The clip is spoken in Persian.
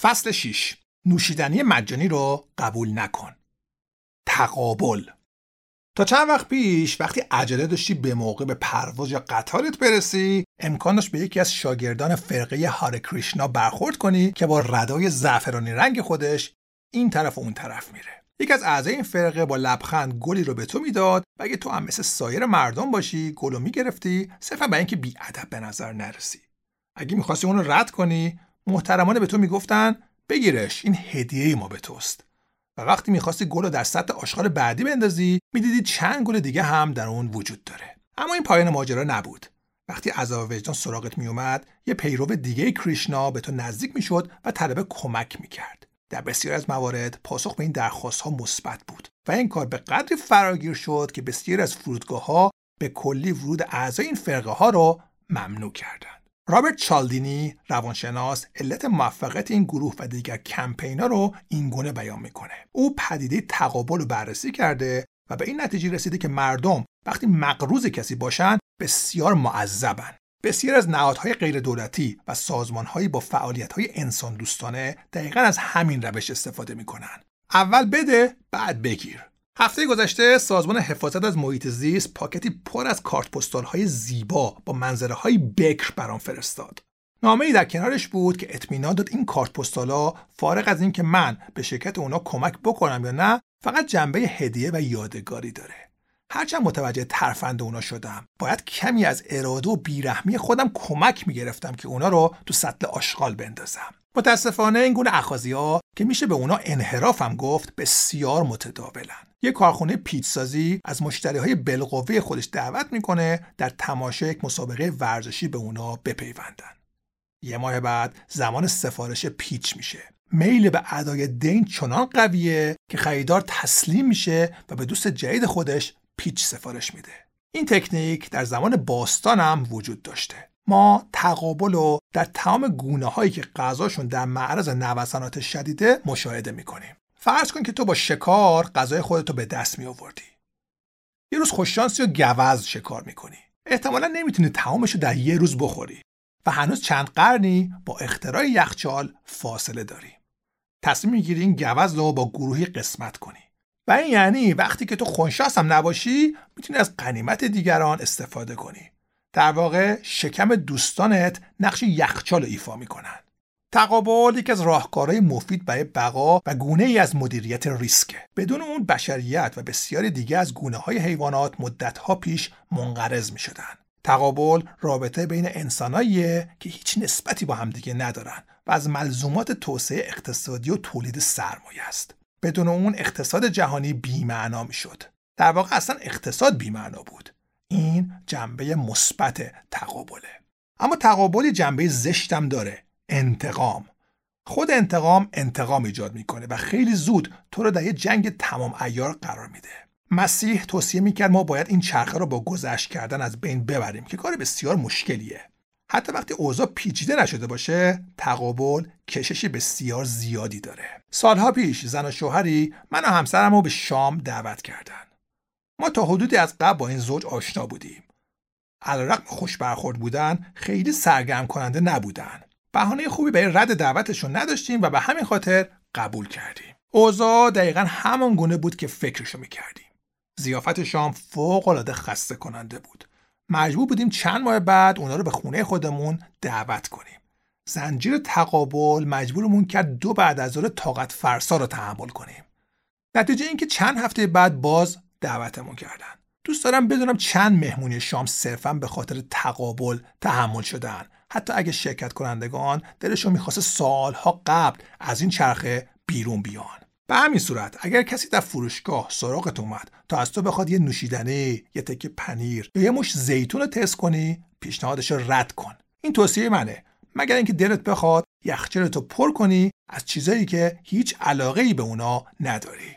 فصل 6 نوشیدنی مجانی رو قبول نکن. تقابل. تا چند وقت پیش وقتی عجله داشتی به موقع به پرواز یا قطارت برسی امکان داشت به یکی از شاگردان فرقه هار کریشنا برخورد کنی که با ردای زعفرانی رنگ خودش این طرف و اون طرف میره. یکی از اعضای این فرقه با لبخند گلی رو به تو می‌داد و اگه تو هم مثل سایر مردم باشی گل رو می‌گرفتی صرفا برای اینکه بیادب به نظر نرسی. اگه می‌خواستی اون رو رد کنی محترمانه به تو می‌گفتن بگیرش این هدیه ما به توست. و وقتی می‌خواستی گل رو در سطح آشغال بعدی بندازی می‌دیدی چند گل دیگه هم در اون وجود داره. اما این پایان ماجرا نبود. وقتی عذاب وجدان سراغت میومد یه پیرو دیگه کریشنا به تو نزدیک می‌شد و طلب کمک می‌کرد. در بسیار از موارد پاسخ به این درخواست ها مثبت بود و این کار به قدری فراگیر شد که بسیاری از فرودگاه ها به کلی ورود اعضای این فرقه ها را ممنوع کردند. رابرت چالدینی روانشناس علت موفقیت این گروه و دیگر کمپینا رو این گونه بیان می‌کنه. او پدیده تقابل رو بررسی کرده و به این نتیجه رسیده که مردم وقتی مقروض کسی باشند بسیار معذبن. بسیار از نهادهای غیر دولتی و سازمانهایی با فعالیتهای انسان دوستانه دقیقا از همین روش استفاده می‌کنن. اول بده بعد بگیر. هفته گذشته سازمان حفاظت از محیط زیست پاکتی پر از کارت پستال های زیبا با منظره های بکر برام فرستاد. نامه ای در کنارش بود که اطمینان داد این کارت پستالا فارغ از اینکه من به شرکت اونا کمک بکنم یا نه فقط جنبه هدیه و یادگاری داره. هرچند متوجه ترفند اونا شدم باید کمی از اراده و بیرحمی خودم کمک می‌گرفتم که اونا رو تو سطل آشغال بندازم متاسفانه این گونه اخازی ها که میشه به اونا انحرافم گفت بسیار متداولن. یک کارخونه پیتسازی از مشتری های بالقوه خودش دعوت می‌کنه در تماشای یک مسابقه ورزشی به اونا بپیوندن. یه ماه بعد زمان سفارش پیچ میشه. میل به ادای دین چنان قویه که خریدار تسلیم میشه و به دوست جدید خودش پیچ سفارش میده. این تکنیک در زمان باستان هم وجود داشته. ما تقابل رو در تمام گونه هایی که غذاشون در معرض نوسانات شدیده مشاهده می‌کنیم. فرض کن که تو با شکار غذای خودتو به دست می آوردی یه روز خوششانسی و گوز شکار می‌کنی. احتمالا نمی‌تونی تمامش رو در یه روز بخوری و هنوز چند قرنی با اختراع یخچال فاصله داری. تصمیم می‌گیری این گوز رو با گروهی قسمت کنی. و این یعنی وقتی که تو خونشاس هم نباشی می‌تونی از قنیمت دیگران استفاده کنی. در واقع شکم دوستانت نقش یخچال رو ایفا می‌کنن تقابل یکی از راهکارهای مفید برای بقا و گونه ای از مدیریت ریسکه بدون اون بشریت و بسیاری دیگه از گونه های حیوانات مدتها پیش منقرض می شدن. تقابل رابطه بین انساناییه که هیچ نسبتی با همدیگه ندارن و از ملزومات توسعه اقتصادی و تولید سرمایه است. بدون اون اقتصاد جهانی بیمعنا می‌شد. در واقع اصلا اقتصاد بیمعنا بود. این جنبه مثبت تقابله. اما تقابل جنبه زشتم داره انتقام. خود انتقام انتقام ایجاد می‌کنه و خیلی زود تو رو در یه جنگ تمام ایار قرار میده. مسیح توصیه می‌کرد ما باید این چرخه رو با گذشت کردن از بین ببریم که کار بسیار مشکلیه. حتی وقتی اوضاع پیچیده نشده باشه تقابل کششی بسیار زیادی داره. سالها پیش زن و شوهری من و همسرم رو به شام دعوت کردن. ما تا حدودی از قبل با این زوج آشنا بودیم. علیرغم خوش برخورد بودن خیلی سرگرم کننده نبودن. بهانه خوبی برای رد دعوتشون نداشتیم و به همین خاطر قبول کردیم. اوضاع دقیقا همان گونه بود که فکرشو می‌کردیم. زیافت شام فوق العاده خسته کننده بود. مجبور بودیم چند ماه بعد اونا رو به خونه خودمون دعوت کنیم. زنجیر تقابل مجبورمون کرد دو بعد از ظهر طاقت فرسا رو تحمل کنیم. نتیجه اینکه چند هفته بعد باز دعوتمون کردن. دوست دارم بدونم چند مهمونی شام صرفا به خاطر تقابل تحمل شدن. حتی اگه شرکت کنندگان دلشون می‌خواست سالها قبل از این چرخه بیرون بیان. به همین صورت اگر کسی در فروشگاه سراغت اومد تا از تو بخواد یه نوشیدنی یه تکه پنیر یا یه مش زیتون رو تست کنی پیشنهادش رو رد کن. این توصیه منه. مگر اینکه دلت بخواد یخچالتو پر کنی از چیزایی که هیچ علاقه ای به اونا نداری.